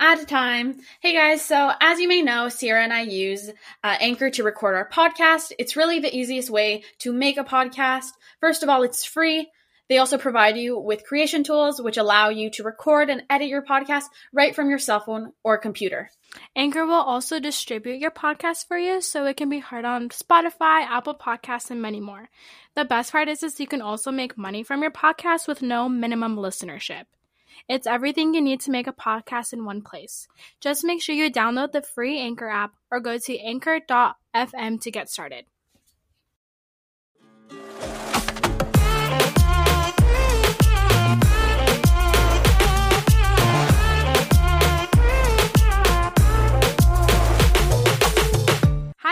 at a time. Hey guys, so as you may know, Ciarra and I use uh, Anchor to record our podcast. It's really the easiest way to make a podcast. First of all, it's free. They also provide you with creation tools which allow you to record and edit your podcast right from your cell phone or computer. Anchor will also distribute your podcast for you so it can be heard on Spotify, Apple Podcasts, and many more. The best part is, is you can also make money from your podcast with no minimum listenership. It's everything you need to make a podcast in one place. Just make sure you download the free Anchor app or go to anchor.fm to get started.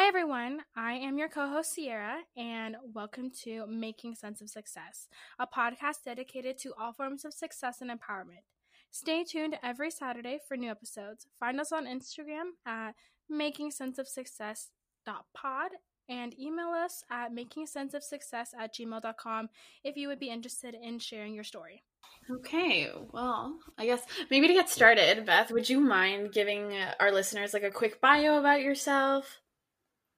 Everyone. I am your co host, Ciarra, and welcome to Making Sense of Success, a podcast dedicated to all forms of success and empowerment. Stay tuned every Saturday for new episodes. Find us on Instagram at makingsenseofsuccess.pod and email us at makingsenseofsuccess at gmail.com if you would be interested in sharing your story. Okay, well, I guess maybe to get started, Beth, would you mind giving our listeners like a quick bio about yourself?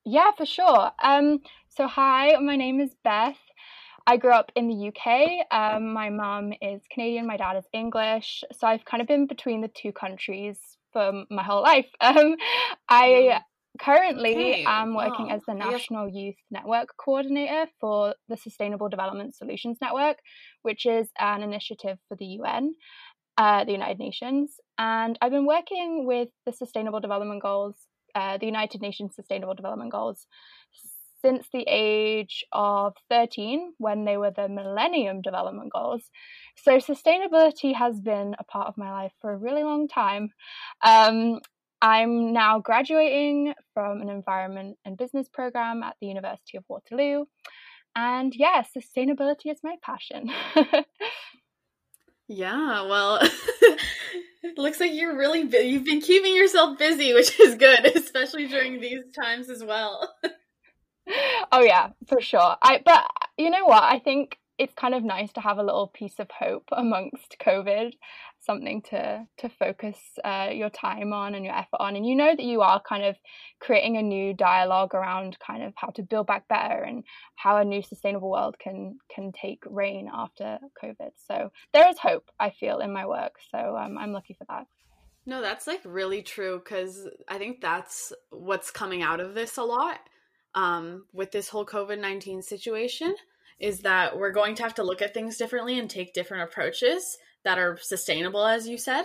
Yeah, for sure. Um, so hi, my name is Beth. I grew up in the UK. Um, my mum is Canadian, my dad is English. So I've kind of been between the two countries for my whole life. Um, I currently Okay, am working wow. as the National Youth Network Coordinator for the Sustainable Development Solutions Network, which is an initiative for the UN, uh, the United Nations. And I've been working with the Sustainable Development Goals, uh, the United Nations Sustainable Development Goals, since the age of 13 when they were the Millennium Development Goals. So, sustainability has been a part of my life for a really long time. Um, I'm now graduating from an environment and business program at the University of Waterloo. And yeah, sustainability is my passion. Yeah, well, it looks like you're really bu- you've been keeping yourself busy, which is good, especially during these times as well. oh yeah, for sure. I but you know what? I think it's kind of nice to have a little piece of hope amongst COVID, something to to focus uh, your time on and your effort on. And you know that you are kind of creating a new dialogue around kind of how to build back better and how a new sustainable world can can take reign after COVID. So there is hope. I feel in my work. So um, I'm lucky for that. No, that's like really true because I think that's what's coming out of this a lot um, with this whole COVID 19 situation is that we're going to have to look at things differently and take different approaches that are sustainable, as you said,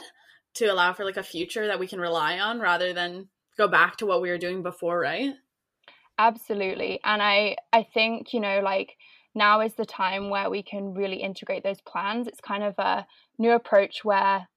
to allow for like a future that we can rely on rather than go back to what we were doing before, right? Absolutely. And I I think, you know, like now is the time where we can really integrate those plans. It's kind of a new approach where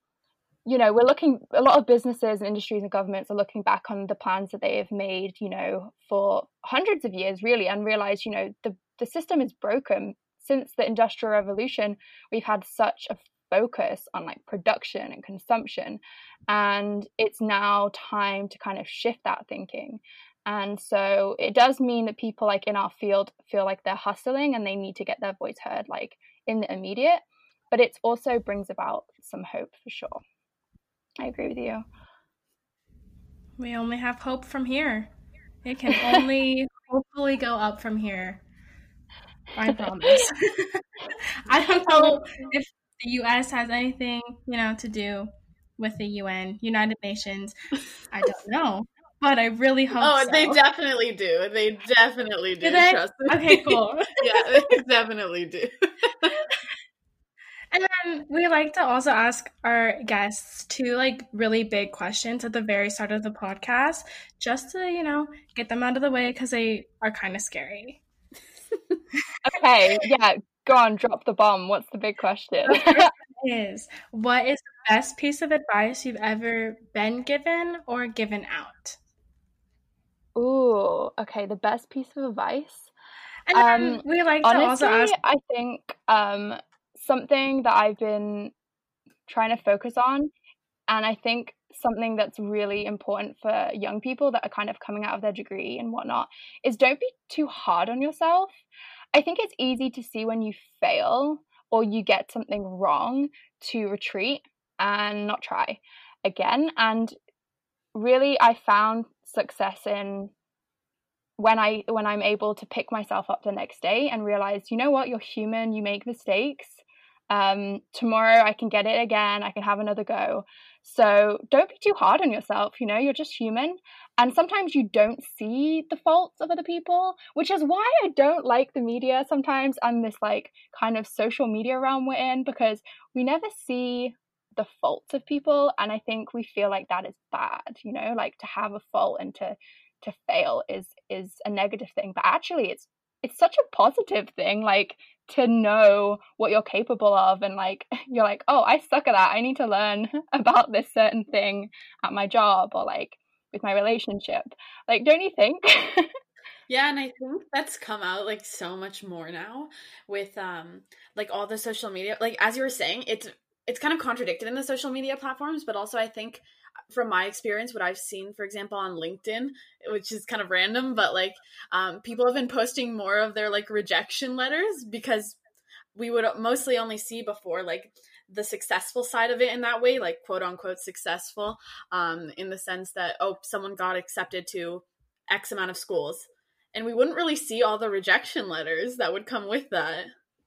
you know, we're looking a lot of businesses and industries and governments are looking back on the plans that they have made, you know, for hundreds of years really and realize, you know, the the system is broken. Since the industrial revolution, we've had such a focus on like production and consumption and it's now time to kind of shift that thinking and so it does mean that people like in our field feel like they're hustling and they need to get their voice heard like in the immediate but it also brings about some hope for sure i agree with you We only have hope from here. It can only hopefully go up from here. I promise. I don't know if the US has anything, you know, to do with the UN, United Nations. I don't know. But I really hope Oh, so. they definitely do. They definitely do. Do they? Trust me. Okay, cool. yeah, they definitely do. And then we like to also ask our guests two like really big questions at the very start of the podcast, just to you know get them out of the way because they are kind of scary. okay yeah go on drop the bomb what's the big question Is what is the best piece of advice you've ever been given or given out? ooh okay the best piece of advice And Um, we like to also honestly ask. i think um something that i've been trying to focus on and i think something that's really important for young people that are kind of coming out of their degree and whatnot is don't be too hard on yourself i think it's easy to see when you fail or you get something wrong to retreat and not try again. And really, I found success in when I when I'm able to pick myself up the next day and realize, you know what, you're human, you make mistakes. Um, tomorrow I can get it again, I can have another go. So don't be too hard on yourself, you know, you're just human. And sometimes you don't see the faults of other people, which is why I don't like the media sometimes and this like kind of social media realm we're in because we never see the faults of people and I think we feel like that is bad, you know, like to have a fault and to to fail is is a negative thing, but actually it's it's such a positive thing like to know what you're capable of and like you're like oh i suck at that. I need to learn about this certain thing at my job or like with my relationship. Like don't you think? Yeah and i think that's come out like so much more now with um like all the social media like as you were saying it's it's kind of contradicted in the social media platforms but also i think from my experience, what I've seen, for example, on LinkedIn, which is kind of random, but like um, people have been posting more of their like rejection letters because we would mostly only see before like the successful side of it in that way, like quote unquote successful, um, in the sense that, oh, someone got accepted to X amount of schools. And we wouldn't really see all the rejection letters that would come with that.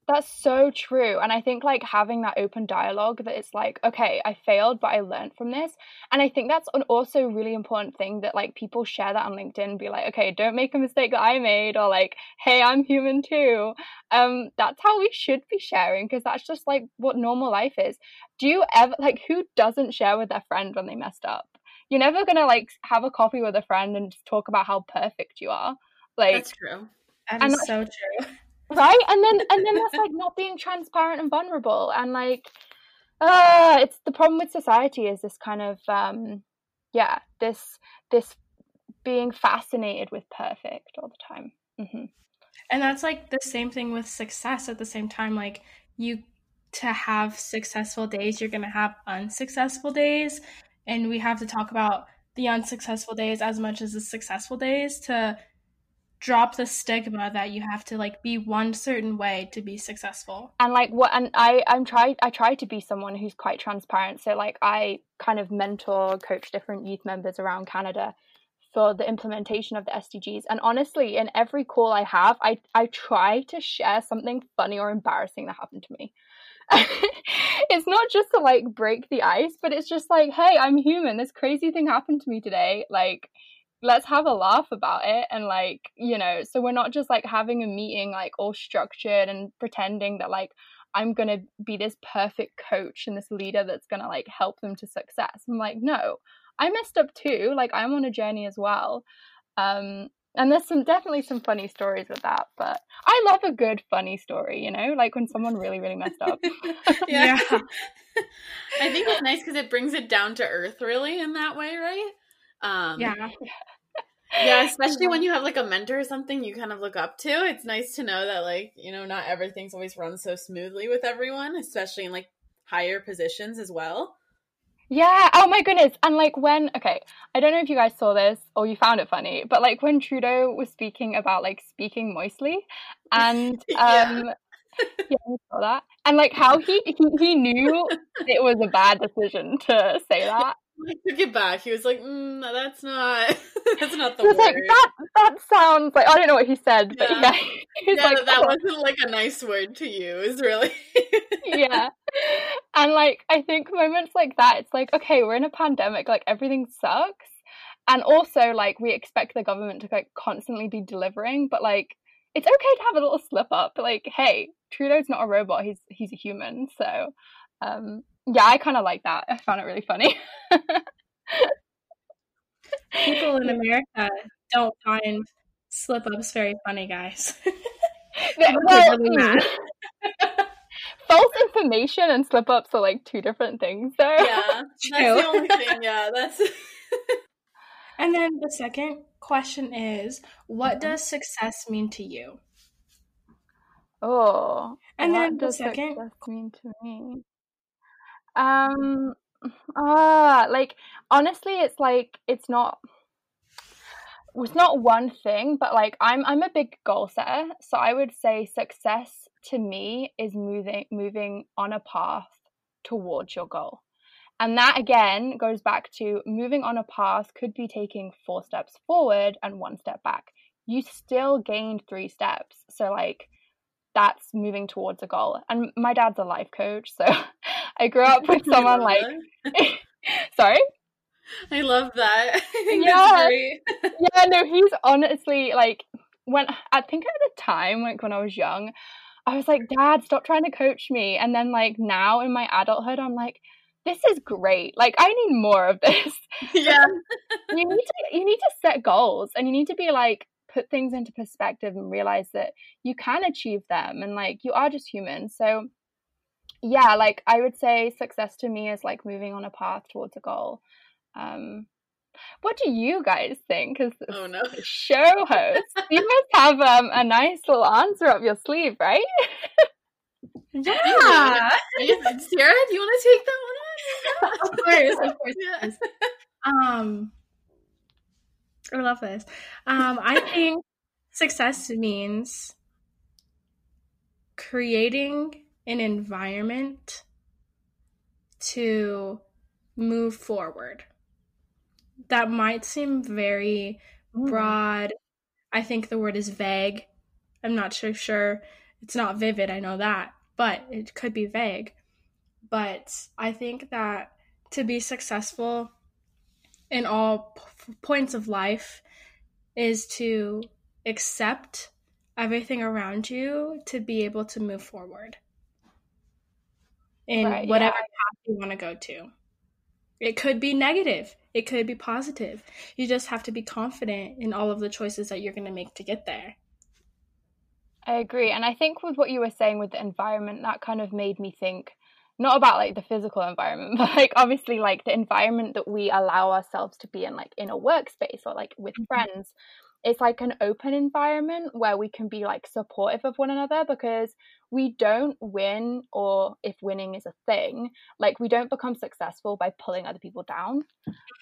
That's so true. And I think like having that open dialogue that it's like, okay, I failed, but I learned from this. And I think that's an also really important thing that like people share that on LinkedIn, be like, okay, don't make a mistake that I made, or like, hey, I'm human too. Um, that's how we should be sharing because that's just like what normal life is. Do you ever like who doesn't share with their friend when they messed up? You're never gonna like have a coffee with a friend and talk about how perfect you are. Like that's true. That is so true right and then and then that's like not being transparent and vulnerable and like uh it's the problem with society is this kind of um yeah this this being fascinated with perfect all the time mm-hmm. and that's like the same thing with success at the same time like you to have successful days you're going to have unsuccessful days and we have to talk about the unsuccessful days as much as the successful days to drop the stigma that you have to like be one certain way to be successful. And like what and i i'm trying i try to be someone who's quite transparent. So like i kind of mentor coach different youth members around canada for the implementation of the sdgs and honestly in every call i have i i try to share something funny or embarrassing that happened to me. It's not just to like break the ice but it's just like hey i'm human. This crazy thing happened to me today. Like let's have a laugh about it and like you know so we're not just like having a meeting like all structured and pretending that like i'm gonna be this perfect coach and this leader that's gonna like help them to success. I'm like no i messed up too. Like i'm on a journey as well. Um and there's some definitely some funny stories with that but i love a good funny story you know like when someone really really messed up. Yeah. yeah. i think it's nice because it brings it down to earth really in that way right um, yeah. Yeah, especially when you have like a mentor or something you kind of look up to. It's nice to know that like, you know, not everything's always run so smoothly with everyone, especially in like higher positions as well. Yeah. Oh my goodness. And like when okay, I don't know if you guys saw this or you found it funny, but like when Trudeau was speaking about like speaking moistly and um yeah. yeah, I saw that. And like how he, he he knew it was a bad decision to say that. Took it back. He was like, mm, "That's not. that's not the he was word." Like, that that sounds like I don't know what he said, but yeah, yeah, yeah like, that oh. wasn't like a nice word to use, really. yeah, and like I think moments like that, it's like okay, we're in a pandemic, like everything sucks, and also like we expect the government to like constantly be delivering, but like it's okay to have a little slip up. Like, hey, Trudeau's not a robot; he's he's a human, so. Um, yeah, I kind of like that. I found it really funny. People in America don't find slip ups very funny, guys. well, really false information and slip ups are like two different things. So yeah, that's the only thing. Yeah, that's. and then the second question is, what mm-hmm. does success mean to you? Oh, and then the second success mean to me? Um, ah, like honestly, it's like it's not it's not one thing, but like I'm I'm a big goal setter, so I would say success to me is moving moving on a path towards your goal. And that again goes back to moving on a path could be taking four steps forward and one step back. You still gained three steps. So, like, that's moving towards a goal. And my dad's a life coach. So I grew up with someone like, sorry? I love that. Yeah. yeah, no, he's honestly like, when I think at the time, like when I was young, I was like, Dad, stop trying to coach me. And then, like, now in my adulthood, I'm like, this is great. Like I need more of this. Yeah. you need to you need to set goals and you need to be like put things into perspective and realize that you can achieve them and like you are just human. So yeah, like I would say success to me is like moving on a path towards a goal. Um what do you guys think as oh, no. show host? you must have um, a nice little answer up your sleeve, right? yeah. Sarah, do you want to take that one? of course, of course. Yes. Um, I love this. Um, I think success means creating an environment to move forward. That might seem very mm. broad. I think the word is vague. I'm not so sure. It's not vivid, I know that, but it could be vague. But I think that to be successful in all p- points of life is to accept everything around you to be able to move forward in right, whatever yeah. path you want to go to. It could be negative, it could be positive. You just have to be confident in all of the choices that you're going to make to get there. I agree. And I think with what you were saying with the environment, that kind of made me think not about like the physical environment but like obviously like the environment that we allow ourselves to be in like in a workspace or like with mm-hmm. friends it's like an open environment where we can be like supportive of one another because we don't win or if winning is a thing like we don't become successful by pulling other people down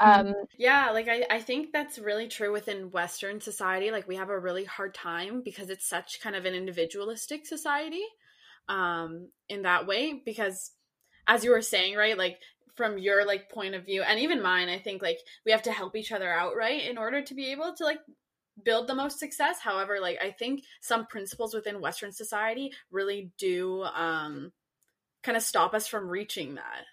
mm-hmm. um yeah like I, I think that's really true within western society like we have a really hard time because it's such kind of an individualistic society um in that way because as you were saying, right? Like from your like point of view and even mine, I think like we have to help each other out, right? In order to be able to like build the most success. However, like I think some principles within Western society really do um kind of stop us from reaching that.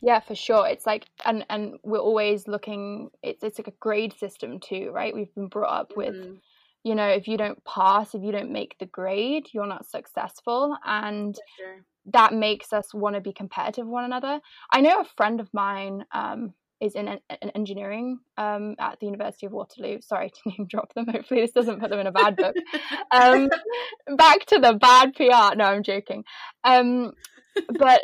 Yeah, for sure. It's like and and we're always looking it's it's like a grade system too, right? We've been brought up with mm-hmm. you know, if you don't pass, if you don't make the grade, you're not successful and sure that makes us want to be competitive with one another. I know a friend of mine um, is in an, engineering um, at the University of Waterloo. Sorry to name drop them. Hopefully, this doesn't put them in a bad book. um, back to the bad PR. No, I'm joking. Um, but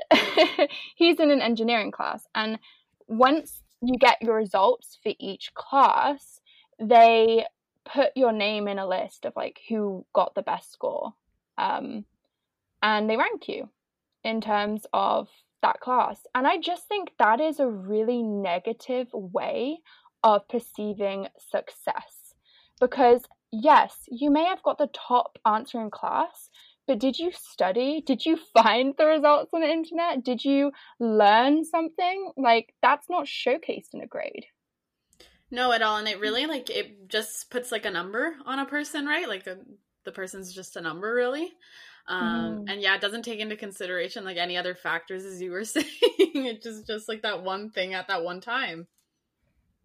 he's in an engineering class, and once you get your results for each class, they put your name in a list of like who got the best score, um, and they rank you in terms of that class. And I just think that is a really negative way of perceiving success. Because, yes, you may have got the top answer in class, but did you study? Did you find the results on the internet? Did you learn something? Like, that's not showcased in a grade. No, at all. And it really, like, it just puts, like, a number on a person, right? Like, a, the person's just a number, really. Um, mm. and yeah, it doesn't take into consideration like any other factors as you were saying. it's just just like that one thing at that one time.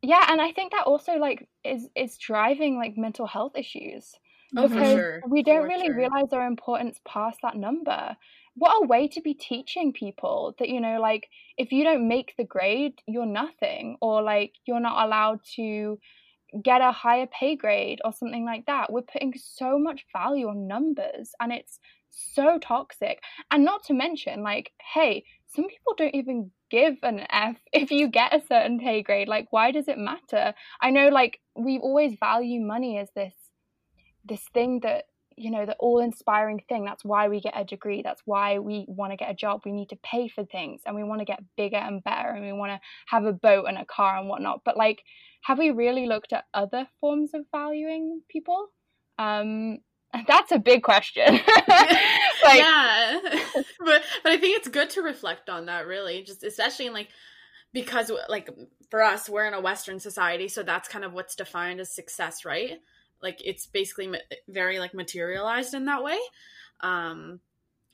Yeah, and I think that also like is is driving like mental health issues. Oh, because sure. we don't for really sure. realize our importance past that number. What a way to be teaching people that, you know, like if you don't make the grade, you're nothing, or like you're not allowed to get a higher pay grade or something like that. We're putting so much value on numbers and it's so toxic. And not to mention, like, hey, some people don't even give an F if you get a certain pay grade. Like, why does it matter? I know, like, we always value money as this this thing that you know the all inspiring thing that's why we get a degree that's why we want to get a job we need to pay for things and we want to get bigger and better and we want to have a boat and a car and whatnot but like have we really looked at other forms of valuing people um That's a big question. like, yeah, but but I think it's good to reflect on that. Really, just especially in like because like for us, we're in a Western society, so that's kind of what's defined as success, right? Like it's basically very like materialized in that way. Um,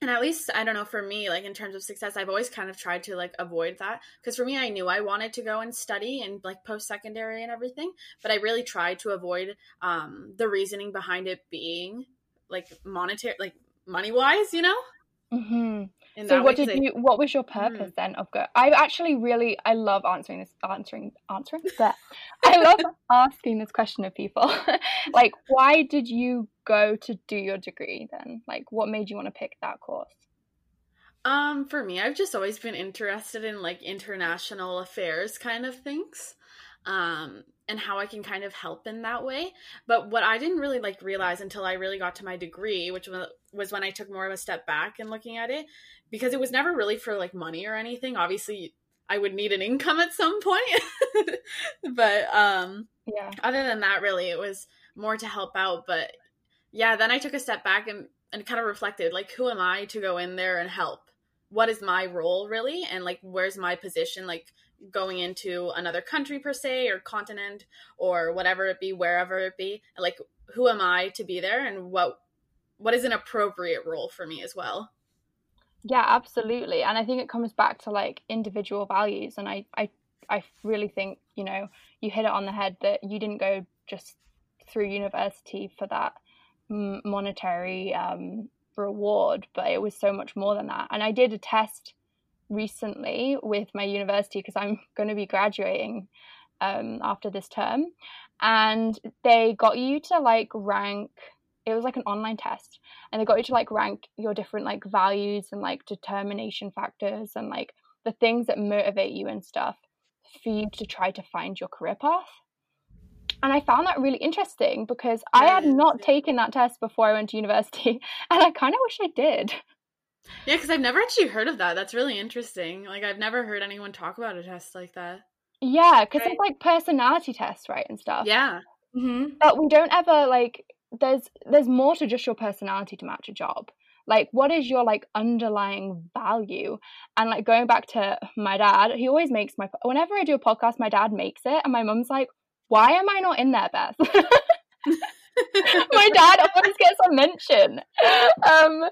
and at least i don't know for me like in terms of success i've always kind of tried to like avoid that. Because for me i knew i wanted to go and study and like post-secondary and everything but i really tried to avoid um the reasoning behind it being like monetary like money wise you know? Mm-hmm so what did you what was your mm. purpose mm. then of go i actually really i love answering this answering answering but i love asking this question of people like why did you go to do your degree then like what made you want to pick that course um for me i've just always been interested in like international affairs kind of things um and how I can kind of help in that way. But what I didn't really like realize until I really got to my degree, which was when I took more of a step back and looking at it, because it was never really for like money or anything. Obviously, I would need an income at some point. but um yeah. Other than that really it was more to help out, but yeah, then I took a step back and and kind of reflected like who am I to go in there and help? What is my role really and like where's my position like going into another country per se or continent or whatever it be wherever it be like who am I to be there and what what is an appropriate role for me as well? Yeah, absolutely. And I think it comes back to like individual values. And I, I, I really think, you know, you hit it on the head that you didn't go just through university for that monetary um, reward, but it was so much more than that. And I did a test recently with my university because I'm going to be graduating um, after this term. And they got you to like rank it was like an online test and they got you to like rank your different like values and like determination factors and like the things that motivate you and stuff for you to try to find your career path. And i found that really interesting because i had not taken that test before i went to university and i kind of wish i did. Yeah because i've never actually heard of that. That's really interesting. Like i've never heard anyone talk about a test like that. Yeah because right. it's like personality tests right and stuff. Yeah. Mm-hmm. but we don't ever like there's there's more to just your personality to match a job. Like what is your like underlying value? And like going back to my dad he always makes my whenever i do a podcast my dad makes it and my mum's like why am i not in there beth? My dad always gets a mention. Um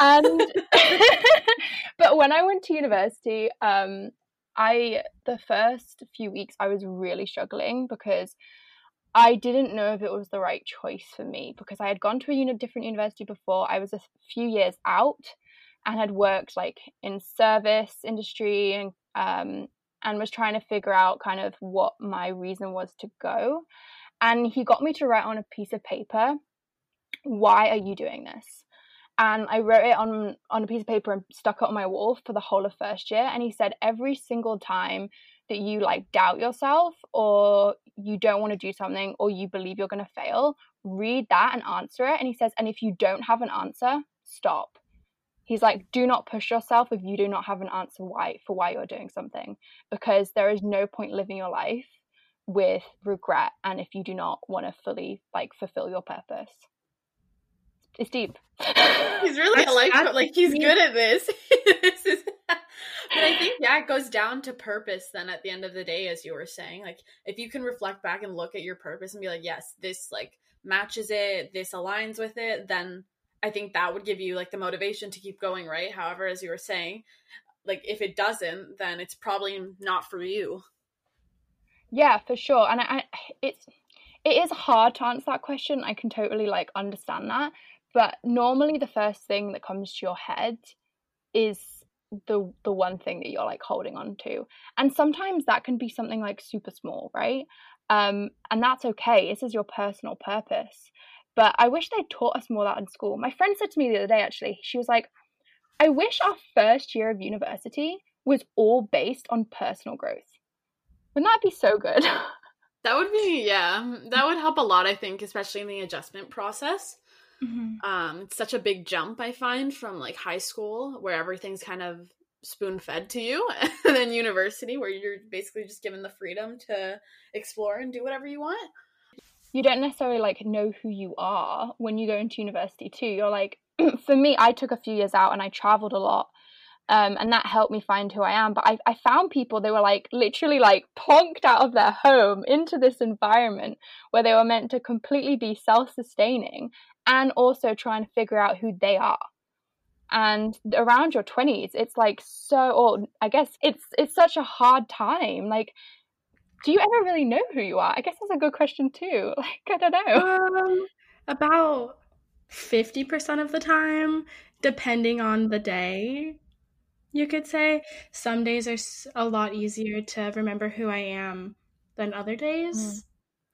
and but when i went to university um i the first few weeks i was really struggling because I didn't know if it was the right choice for me because I had gone to a uni- different university before. I was a few years out and had worked like in service industry and um, and was trying to figure out kind of what my reason was to go. And he got me to write on a piece of paper, why are you doing this? And I wrote it on on a piece of paper and stuck it on my wall for the whole of first year. And he said every single time that you like doubt yourself or you don't want to do something or you believe you're going to fail, read that and answer it. And he says, and if you don't have an answer, stop. He's like, do not push yourself if you do not have an answer why for why you're doing something, because there is no point living your life with regret and if you do not want to fully like fulfill your purpose. It's deep. He's really like like he's good at this. I think yeah, it goes down to purpose then at the end of the day, as you were saying. Like if you can reflect back and look at your purpose and be like, yes, this like matches it, this aligns with it, then I think that would give you like the motivation to keep going, right? However, as you were saying, like if it doesn't, then it's probably not for you. Yeah, for sure. And I, I it's it is hard to answer that question. I can totally like understand that. But normally the first thing that comes to your head is the the one thing that you're like holding on to. And sometimes that can be something like super small right? Um and that's okay. This is your personal purpose. But i wish they'd taught us more that in school. My friend said to me the other day actually she was like i wish our first year of university was all based on personal growth. Wouldn't that be so good? That would be yeah. That would help a lot i think especially in the adjustment process Mm-hmm. Um, it's such a big jump I find from like high school where everything's kind of spoon fed to you, and then university where you're basically just given the freedom to explore and do whatever you want. you don't necessarily like know who you are when you go into university too. You're like, for me, I took a few years out and I traveled a lot. Um, and that helped me find who I am. But I, I found people, they were like literally like plonked out of their home into this environment where they were meant to completely be self sustaining and also trying to figure out who they are. And around your 20s it's like so or i guess it's it's such a hard time like do you ever really know who you are? I guess that's a good question too like i don't know. Um, about 50% of the time depending on the day you could say. Some days are a lot easier to remember who i am than other days.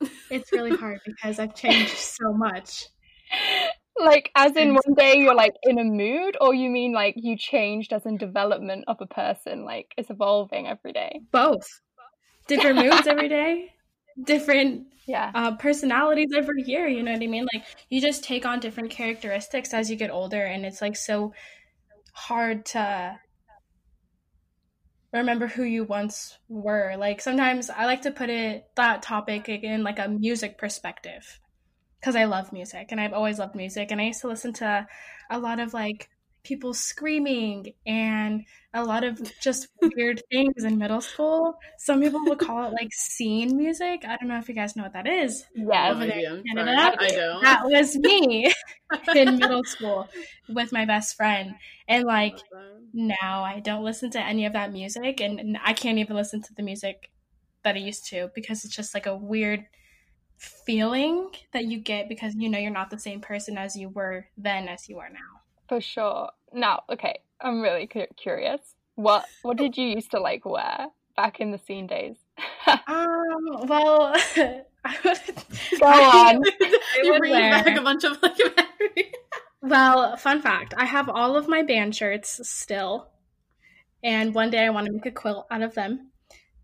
Mm. it's really hard because i've changed so much like as in one day you're like in a mood or you mean like you changed as in development of a person like it's evolving every day? Both. Different moods every day different yeah. uh, personalities every year you know what i mean? Like you just take on different characteristics as you get older and it's like so hard to remember who you once were. Like sometimes i like to put it that topic in like a music perspective because I love music and I've always loved music. And I used to listen to a lot of like people screaming and a lot of just weird things in middle school. Some people would call it like scene music. I don't know if you guys know what that is. Yeah, I don't. That was me in middle school with my best friend. And like now I don't listen to any of that music and I can't even listen to the music that I used to because it's just like a weird feeling that you get because you know you're not the same person as you were then as you are now. For sure. Now, okay, I'm really cu- curious. What what did you used to like wear back in the scene days? um, well, I would go on. You're bringing back a bunch of like. well, fun fact: I have all of my band shirts still, and one day I want to make a quilt out of them.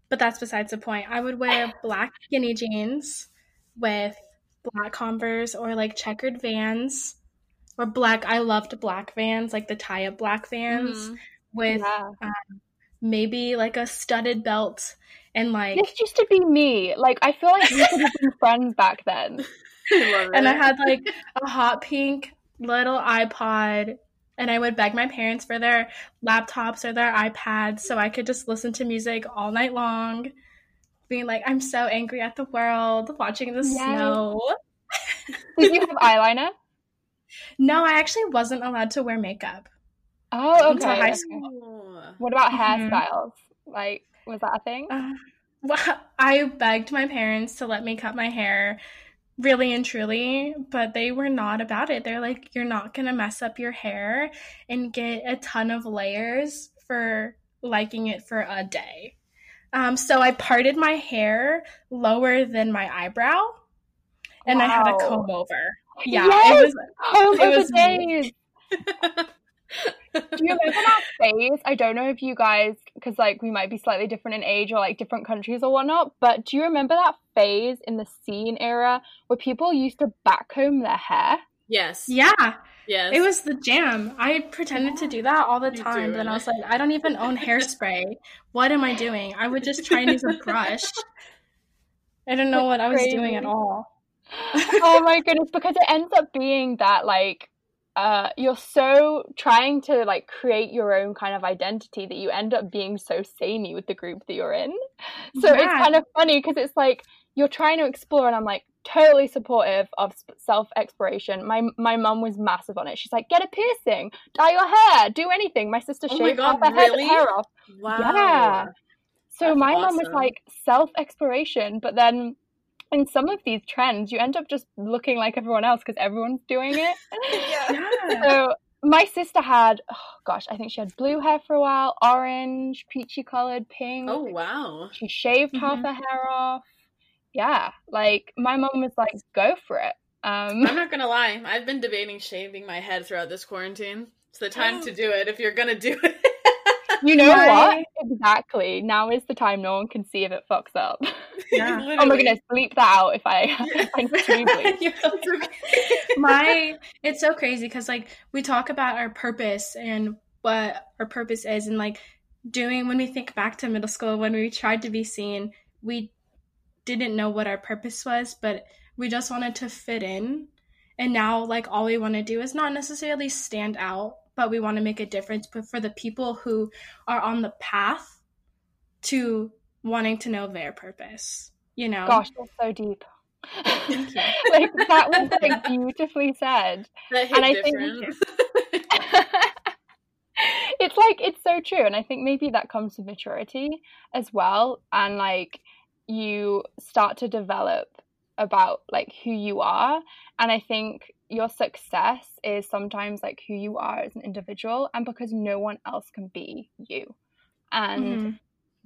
But that's besides the point. I would wear black skinny jeans with black Converse or like checkered vans or black. I loved black vans, like the tie up black vans mm-hmm. with yeah. um, maybe like a studded belt and like. This used to be me. Like, I feel like we could have been friends back then. I and I had like a hot pink little iPod and I would beg my parents for their laptops or their iPads so I could just listen to music all night long being like, I'm so angry at the world, watching the yes. snow. Did you have eyeliner? No, I actually wasn't allowed to wear makeup. Oh, okay. High school. What about mm-hmm. hairstyles? Like, was that a thing? Uh, well, I begged my parents to let me cut my hair really and truly, but they were not about it. They're like, you're not going to mess up your hair and get a ton of layers for liking it for a day. Um, so I parted my hair lower than my eyebrow, and wow. I had a comb over. Yeah, yes! it was. Comb it was days. do you remember that phase? I don't know if you guys, because like we might be slightly different in age or like different countries or whatnot, but do you remember that phase in the scene era where people used to backcomb their hair? Yes. Yeah. Yes. It was the jam. I pretended to do that all the Me time, but then I was like, I don't even own hairspray. What am I doing? I would just try and use a brush. I don't know That's what I was crazy. doing at all. oh my goodness, because it ends up being that like uh, you're so trying to like create your own kind of identity that you end up being so samey with the group that you're in. So yeah. it's kind of funny because it's like you're trying to explore, and I'm like, totally supportive of self exploration. My my mum was massive on it. She's like, get a piercing, dye your hair, do anything. My sister oh shaved half her really? hair off. Wow. Yeah. So That's my awesome. mum was like self exploration, but then in some of these trends, you end up just looking like everyone else because everyone's doing it. yeah. So my sister had, oh gosh, I think she had blue hair for a while, orange, peachy colored, pink. Oh wow! She shaved mm-hmm. half her hair off yeah, like my mom was like, go for it. Um, I'm not gonna lie, I've been debating shaving my head throughout this quarantine. It's the time to do it if you're gonna do it. you know what? Exactly. Now is the time. No one can see if it fucks up. Yeah. oh my goodness, bleep that out if I. If my, it's so crazy because like we talk about our purpose and what our purpose is, and like doing when we think back to middle school when we tried to be seen, we didn't know what our purpose was, but we just wanted to fit in. And now, like, all we want to do is not necessarily stand out, but we want to make a difference. But for the people who are on the path to wanting to know their purpose, you know? Gosh, that's so deep. like that was like beautifully said. and I different. think it's like it's so true and i think maybe that comes with maturity as well and like you start to develop about like who you are. And i think your success is sometimes like who you are as an individual and because no one else can be you. And mm-hmm.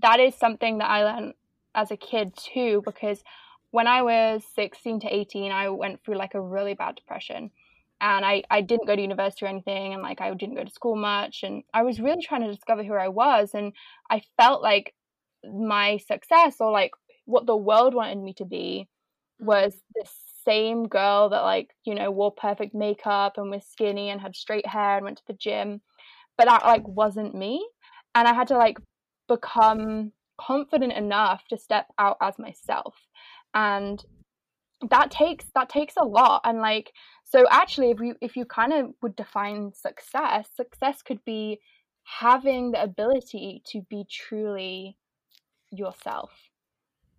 that is something that i learned as a kid too because when i was 16 to 18 i went through like a really bad depression. And I, I didn't go to university or anything and like i didn't go to school much. And i was really trying to discover who i was. And i felt like my success or like what the world wanted me to be was mm-hmm. this same girl that like you know wore perfect makeup and was skinny and had straight hair and went to the gym but that like wasn't me. And i had to like become confident enough to step out as myself. And that takes that takes a lot. And like so actually if you if you kind of would define success success could be having the ability to be truly yourself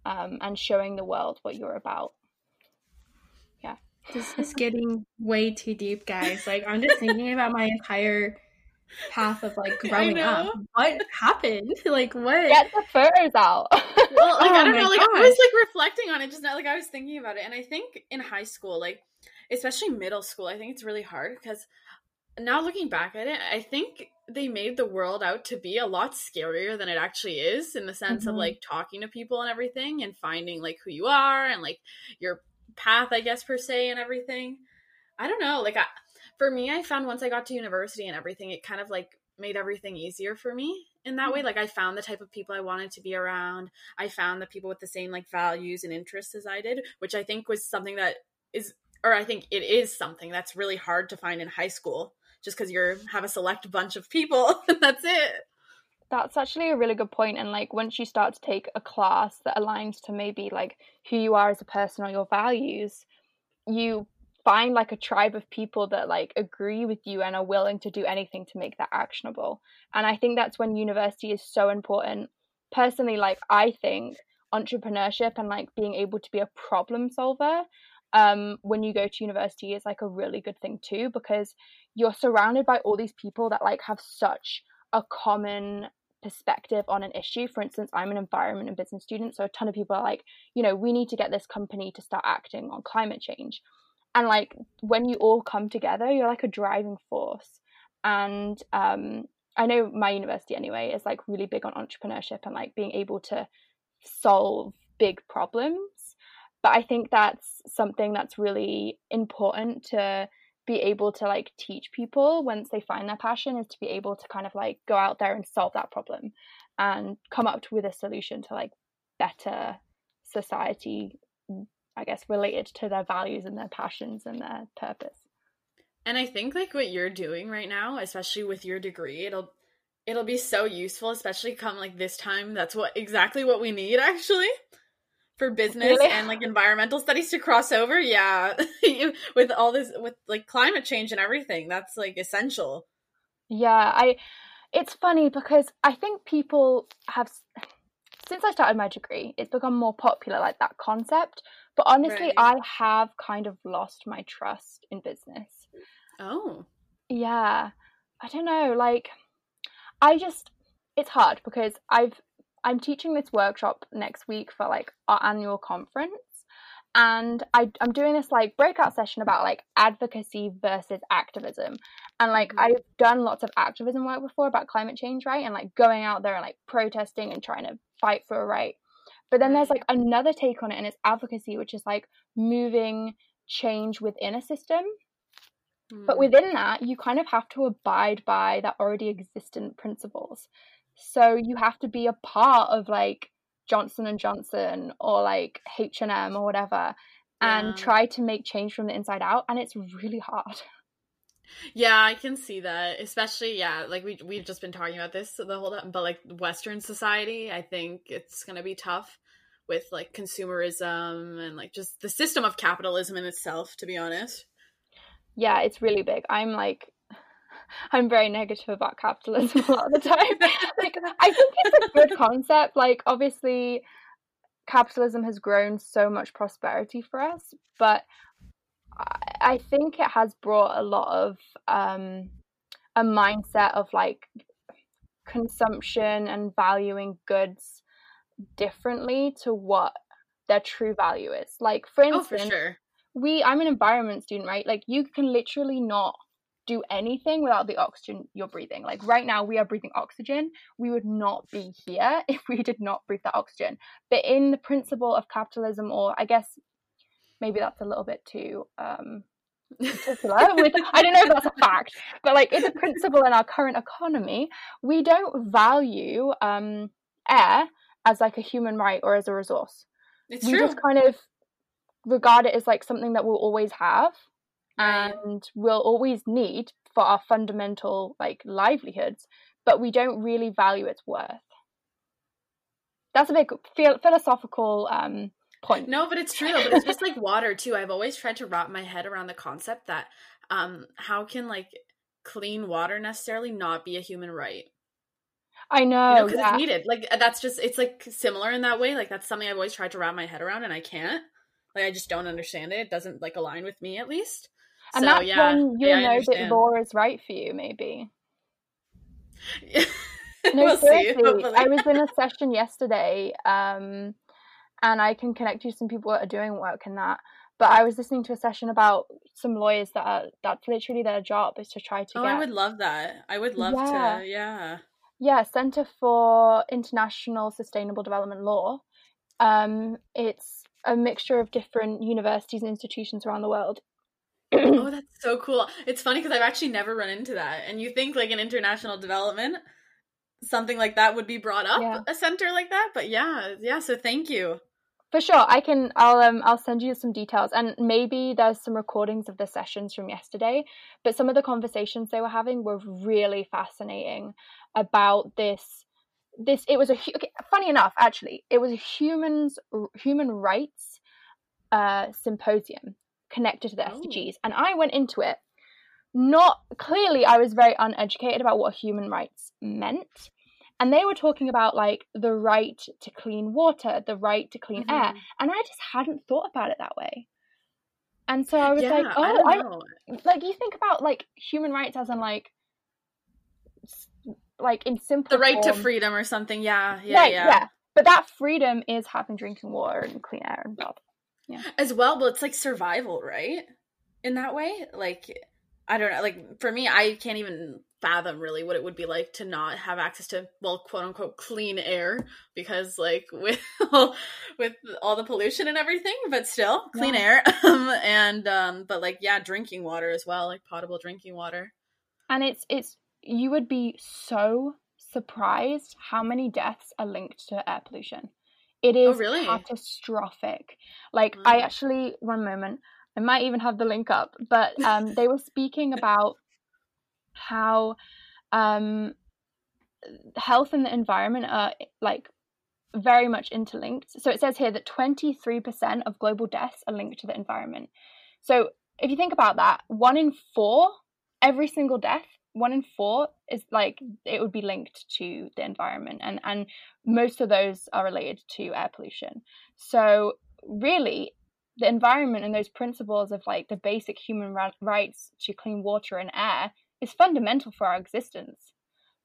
um, and showing the world what you're about yeah this is getting way too deep guys like i'm just thinking about my entire path of like growing up. What happened? Like what? Get the photos out. well, like oh I don't know. Like gosh. I was like reflecting on it just now. Like I was thinking about it, and I think in high school, like especially middle school, I think it's really hard because now looking back at it, I think they made the world out to be a lot scarier than it actually is in the sense mm-hmm. of like talking to people and everything and finding like who you are and like your path, I guess per se, and everything. I don't know. Like I for me, I found once I got to university and everything, it kind of like made everything easier for me in that way. Mm. Like I found the type of people I wanted to be around. I found the people with the same like values and interests as I did, which I think was something that is or I think it is something that's really hard to find in high school just because you're have a select bunch of people and that's it. That's actually a really good point. And like once you start to take a class that aligns to maybe like who you are as a person or your values, you find like a tribe of people that like agree with you and are willing to do anything to make that actionable and i think that's when university is so important personally like i think entrepreneurship and like being able to be a problem solver um, when you go to university is like a really good thing too because you're surrounded by all these people that like have such a common perspective on an issue. For instance, I'm an environment and business student, so a ton of people are like, you know, we need to get this company to start acting on climate change. And like when you all come together you're like a driving force. And um i know my university anyway is like really big on entrepreneurship and like being able to solve big problems but i think that's something that's really important to be able to like teach people once they find their passion is to be able to kind of like go out there and solve that problem and come up with a solution to like better society I guess, related to their values and their passions and their purpose. And I think like what you're doing right now, especially with your degree, it'll it'll be so useful, especially come like this time. That's what exactly what we need actually for business really? and like environmental studies to cross over. Yeah, with all this with like climate change and everything, that's like essential. Yeah, I. It's funny because I think people have since I started my degree, it's become more popular, like that concept. But honestly, right. I have kind of lost my trust in business. Oh. Yeah. I don't know, like I just it's hard because I've I'm teaching this workshop next week for like our annual conference and I, I'm doing this like breakout session about like advocacy versus activism. And like mm-hmm. I've done lots of activism work before about climate change, right? And like going out there and like protesting and trying to fight for a right. But then there's like another take on it, and it's advocacy, which is like moving change within a system. Mm. But within that, you kind of have to abide by that already existent principles. So you have to be a part of like Johnson and Johnson or like H&M or whatever and yeah. try to make change from the inside out and it's really hard. Yeah, I can see that. Especially, yeah, like we we've just been talking about this the whole time, but like Western society, I think it's gonna be tough with like consumerism and like just the system of capitalism in itself to be honest yeah it's really big i'm like i'm very negative about capitalism a lot of the time like i think it's a good concept like obviously capitalism has grown so much prosperity for us but i think it has brought a lot of um a mindset of like consumption and valuing goods differently to what their true value is. Like for instance, oh, for sure. we I'm an environment student, right? Like you can literally not do anything without the oxygen you're breathing. Like right now we are breathing oxygen. We would not be here if we did not breathe that oxygen. But in the principle of capitalism or I guess maybe that's a little bit too um particular with I don't know if that's a fact, but like it's a principle in our current economy. We don't value um, air as like a human right or as a resource. It's we true. just kind of regard it as like something that we'll always have. And we'll always need for our fundamental like livelihoods, but we don't really value its worth. That's a big philosophical um, point. No, but it's true. But it's just like water too. I've always tried to wrap my head around the concept that um how can like clean water necessarily not be a human right? I know, You know, because yeah. it's needed. Like that's just it's like similar in that way. Like that's something I've always tried to wrap my head around, and I can't. Like I just don't understand it. It doesn't like align with me at least. And so, that's yeah, when you'll yeah, know that understand. law is right for you, maybe. No, we'll seriously. I was in a session yesterday, um, and I can connect you to some people that are doing work in that. But I was listening to a session about some lawyers that are that's literally their job is to try to Oh, get I would love that. I would love Yeah. to. Yeah. yeah Center for International Sustainable Development Law. Um, it's a mixture of different universities and institutions around the world. Oh, that's so cool. It's funny because I've actually never run into that. And you think like an international development, something like that would be brought up, Yeah. a center like that. But yeah, yeah. So thank you. For sure, I can. I'll um. I'll send you some details, and maybe there's some recordings of the sessions from yesterday. But some of the conversations they were having were really fascinating about this. This it was a okay, funny enough, actually, it was a humans human rights uh symposium connected to the Oh. SDGs, and I went into it. Not clearly, I was very uneducated about what human rights meant and they were talking about like the right to clean water the right to clean air Mhm. and i just hadn't thought about it that way and so i was yeah, like oh don't I, like you think about like human rights as in like like in simple The right to freedom or something. Yeah, yeah, right, yeah. but that freedom is having drinking water and clean air and blah, blah. As well, but it's like survival, right? In that way, like I don't know. Like for me, I can't even fathom really what it would be like to not have access to well, quote unquote, clean air because like with all, with all the pollution and everything, but still clean air. Um, and um, but like yeah, drinking water as well, like potable drinking water. and it's it's you would be so surprised how many deaths are linked to air pollution it is Oh, really? catastrophic. Like i actually one moment i might even have the link up but um they were speaking about how um health and the environment are like very much interlinked. So it says here that 23% of global deaths are linked to the environment. So if you think about that one in four every single death one in four is like it would be linked to the environment and and most of those are related to air pollution so really the environment and those principles of like the basic human ra- rights to clean water and air is fundamental for our existence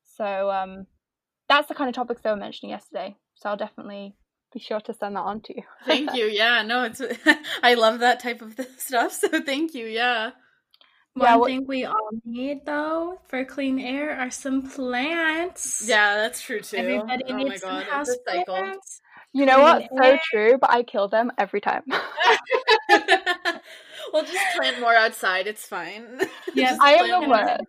so um that's the kind of topics they were mentioning yesterday so i'll definitely be sure to send that on to you Thank you. Yeah, no, it's I love that type of stuff. So thank you. Yeah. Yeah, One what- thing we all need though for clean air are some plants. Yeah, that's true too. Everybody oh my needs some god, house it's a cycle. plants. you know what Clean so true but i kill them every time we'll just plant more outside. It's fine. Yeah, I am the worst.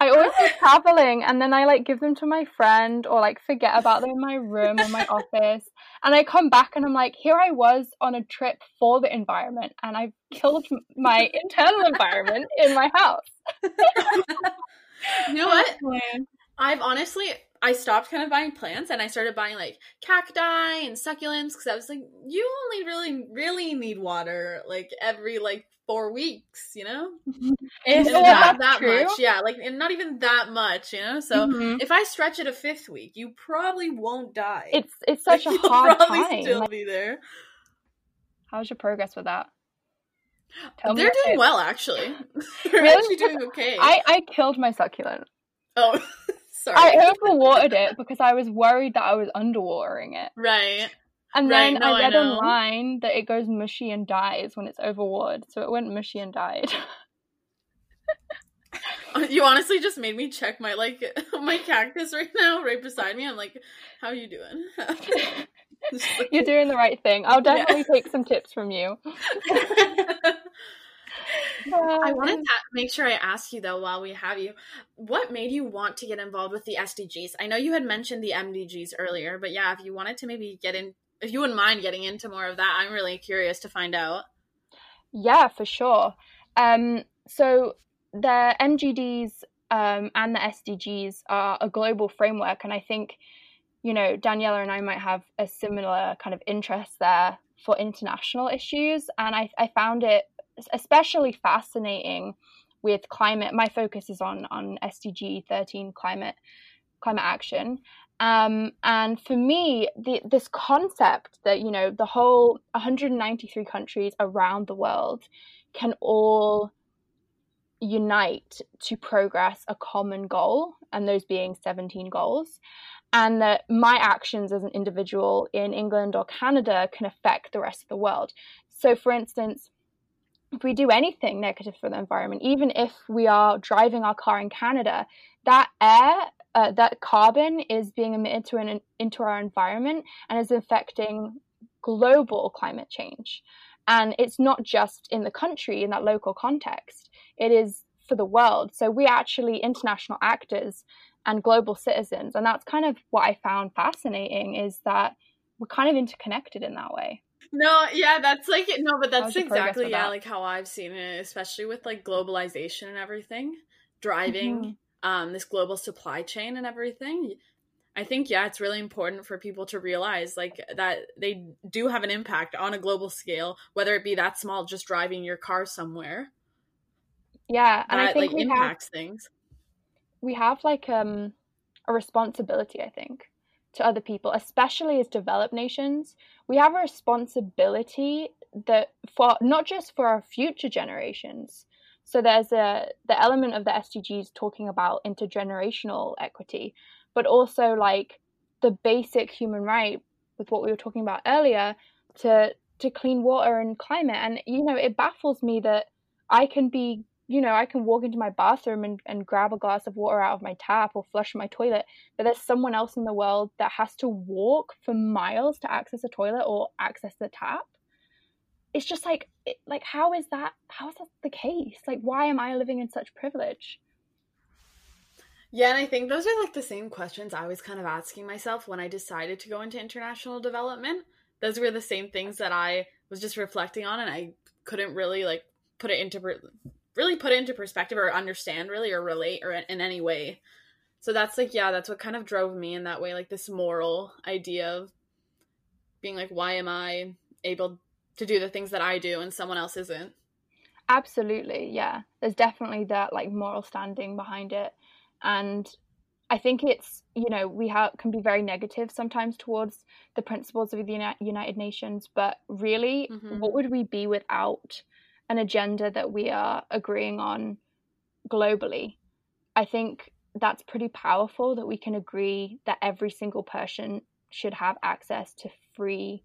I always go traveling and then I like give them to my friend or like forget about them in my room or my office. And I come back and I'm like, here I was on a trip for the environment and I've killed my internal environment in my house. You know what? I've honestly, I stopped kind of buying plants and I started buying like cacti and succulents because I was like, you only really, really need water like every like four weeks, you know? Is And not that true? much, yeah, like and not even that much, you know. So Mhm. if I stretch it a fifth week, you probably won't die. It's it's such a You'll hard probably time. Still Like, be there. how's your progress with that? Tell They're doing it. well, actually. They're Really? actually doing okay. I I killed my succulent. oh, sorry. I overwatered it because I was worried that I was underwatering it. right. And Right, then no, I I read know. online that it goes mushy and dies when it's overwatered, so it went mushy and died. You honestly just made me check my like my cactus right now, right beside me. I'm like, "How are you doing?" Like- You're doing the right thing. I'll Yeah. definitely take some tips from you. Uh, I wanted to make sure I ask you though, while we have you, what made you want to get involved with the SDGs? I know you had mentioned the MDGs earlier, but yeah, if you wanted to maybe get in, if you wouldn't mind getting into more of that, I'm really curious to find out. Yeah, for sure. Um, so the MGDs um, and the SDGs are a global framework, and I think you know Daniela and I might have a similar kind of interest there for international issues, and I, I found it especially fascinating with climate. My focus is on on SDG 13 climate climate action. Um, and for me, the, this concept that you know the whole 193 countries around the world can all unite to progress a common goal, and those being 17 goals, and that my actions as an individual in England or Canada can affect the rest of the world. So, for instance, if we do anything negative for the environment, even if we are driving our car in Canada, that air, uh, that carbon is being emitted to an, into our environment and is affecting global climate change. And it's not just in the country, in that local context, it is for the world. So we actually international actors and global citizens. And that's kind of what I found fascinating is that we're kind of interconnected in that way. No, yeah, that's like no, but that's exactly yeah, that? like how I've seen it, especially with like globalization and everything, driving um this global supply chain and everything. I think yeah, it's really important for people to realize like that they do have an impact on a global scale, whether it be that small, just driving your car somewhere. Yeah, and I think like we have impacts things. we have like um a responsibility i think to other people especially as developed nations we have a responsibility that for not just for our future generations so there's a the element of the sdgs talking about intergenerational equity but also like the basic human right with what we were talking about earlier to to clean water and climate and you know it baffles me that i can be you know, I can walk into my bathroom and, and grab a glass of water out of my tap or flush my toilet, but there's someone else in the world that has to walk for miles to access a toilet or access the tap. It's just like, like, how is that? How is that the case? Like, why am I living in such privilege? Yeah, and I think those are like the same questions I was kind of asking myself when I decided to go into international development. Those were the same things that I was just reflecting on, and I couldn't really like put it into really put it into perspective or understand really or relate or in any way. So that's like yeah, that's what kind of drove me in that way, like this moral idea of being like, why am I able to do the things that I do and someone else isn't? Absolutely, yeah. There's definitely that like moral standing behind it, and I think it's you know we have can be very negative sometimes towards the principles of the Uni- United Nations, but really, Mhm. what would we be without an agenda that we are agreeing on globally? I think that's pretty powerful that we can agree that every single person should have access to free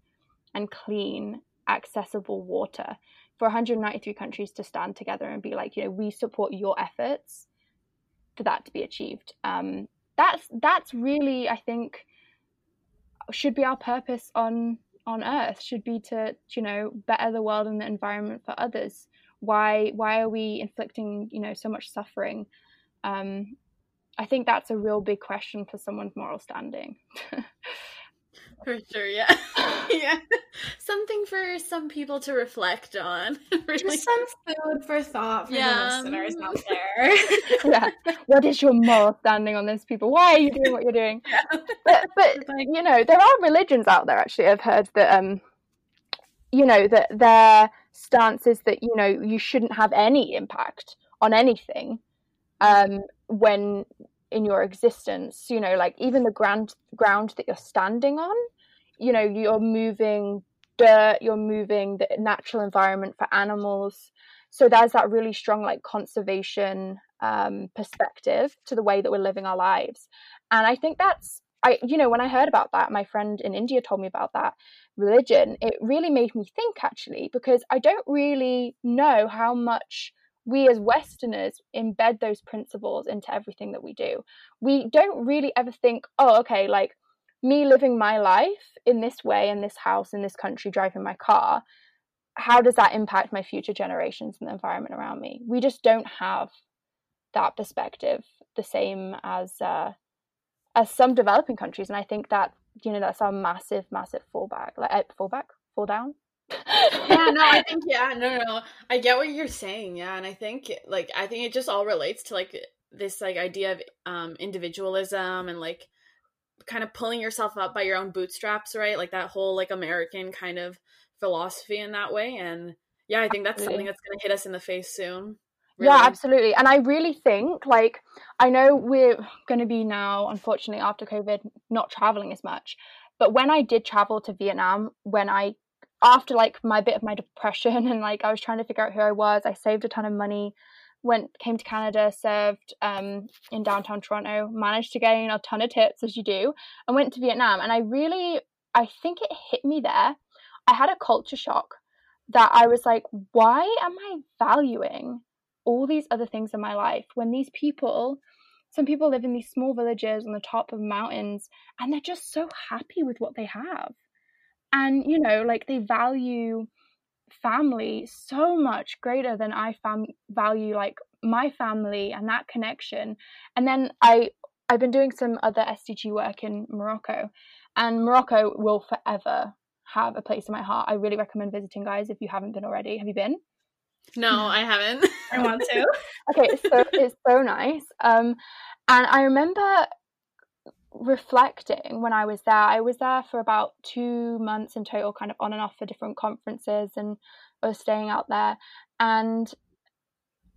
and clean, accessible water. For 193 countries to stand together and be like, you know, we support your efforts for that to be achieved. Um, that's that's really, I think, should be our purpose on on Earth. Should be to you know better the world and the environment for others. Why why are we inflicting you know so much suffering? Um, I think that's a real big question for someone's moral standing. For sure, yeah. yeah. Something for some people to reflect on. really. Just some food for thought for yeah. the listeners out there. yeah. What is your moral standing on this, people? Why are you doing what you're doing? Yeah. But, but you know, there are religions out there actually. I've heard that um you know, that their stance is that, you know, you shouldn't have any impact on anything um when in your existence you know like even the ground ground that you're standing on you know you're moving dirt you're moving the natural environment for animals. So there's that really strong like conservation um, perspective to the way that we're living our lives. And i think that's i you know when i heard about that my friend in india told me about that religion it really made me think actually because i don't really know how much we as Westerners embed those principles into everything that we do. We don't really ever think, oh, okay, like me living my life in this way, in this house, in this country, driving my car, how does that impact my future generations and the environment around me? We just don't have that perspective the same as uh, as some developing countries, and I think that you know that's our massive, massive fallback, like uh, fallback, fall down yeah, no, I think yeah, no, no, no. I get what you're saying, yeah, and I think like I think it just all relates to like this like idea of um individualism and like kind of pulling yourself up by your own bootstraps, right? Like that whole like American kind of philosophy in that way, and yeah, I think that's something that's going to hit us in the face soon. Really. Yeah, absolutely. And I really think, like, I know we're going to be now, unfortunately, after COVID, not traveling as much. But when I did travel to Vietnam, when I after like my bit of my depression and like I was trying to figure out who I was, I saved a ton of money, went came to Canada, served um, in downtown Toronto, managed to gain a ton of tips as you do, and went to Vietnam. And I really, I think it hit me there. I had a culture shock that I was like, why am I valuing all these other things in my life when these people some people live in these small villages on the top of mountains and they're just so happy with what they have and you know like they value family so much greater than i fam- value like my family and that connection. And then i i've been doing some other sdg work in morocco and morocco will forever have a place in my heart. I really recommend visiting guys if you haven't been already. Have you been? No i haven't. I want to. Okay it's so it's so nice. Um and i remember reflecting when I was there. I was there for about two months in total, kind of on and off for different conferences, and I was staying out there. And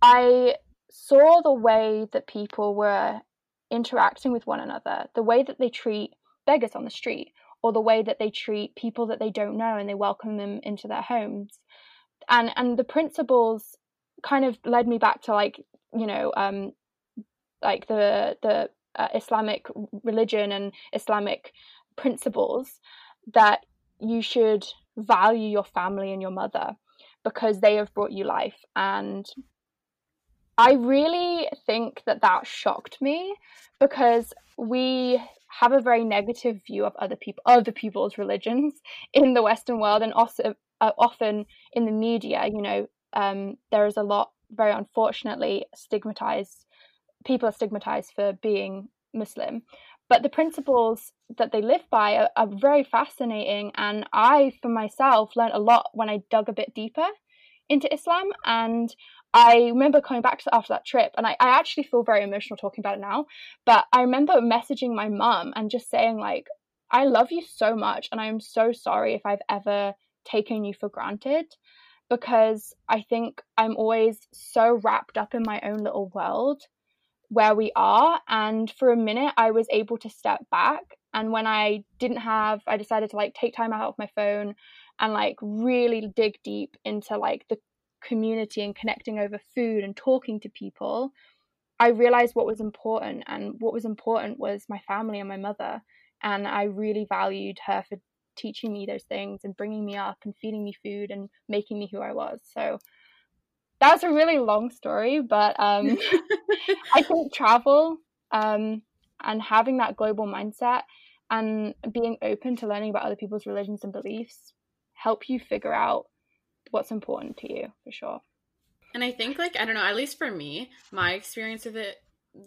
I saw the way that people were interacting with one another, the way that they treat beggars on the street, or the way that they treat people that they don't know and they welcome them into their homes. And and the principles kind of led me back to like, you know, um like the the uh, Islamic religion and Islamic principles that you should value your family and your mother because they have brought you life and I really think that that shocked me because we have a very negative view of other people, other people's religions in the Western world, and also uh, often in the media. You know, um, there is a lot, very unfortunately, stigmatized people are stigmatized for being Muslim. But the principles that they live by are, are very fascinating. And I, for myself, learned a lot when I dug a bit deeper into Islam. And I remember coming back to after that trip, and I, I actually feel very emotional talking about it now. But I remember messaging my mum and just saying, like, I love you so much, and I am so sorry if I've ever taken you for granted because I think I'm always so wrapped up in my own little world where we are. And for a minute, I was able to step back. And when I didn't have, I decided to like take time out of my phone and like really dig deep into like the community and connecting over food and talking to people. I realized what was important, and what was important was my family and my mother. And I really valued her for teaching me those things and bringing me up and feeding me food and making me who I was. So that's a really long story, but um, I think travel um, and having that global mindset and being open to learning about other people's religions and beliefs help you figure out what's important to you for sure. And I think, like, I don't know, at least for me, my experience with it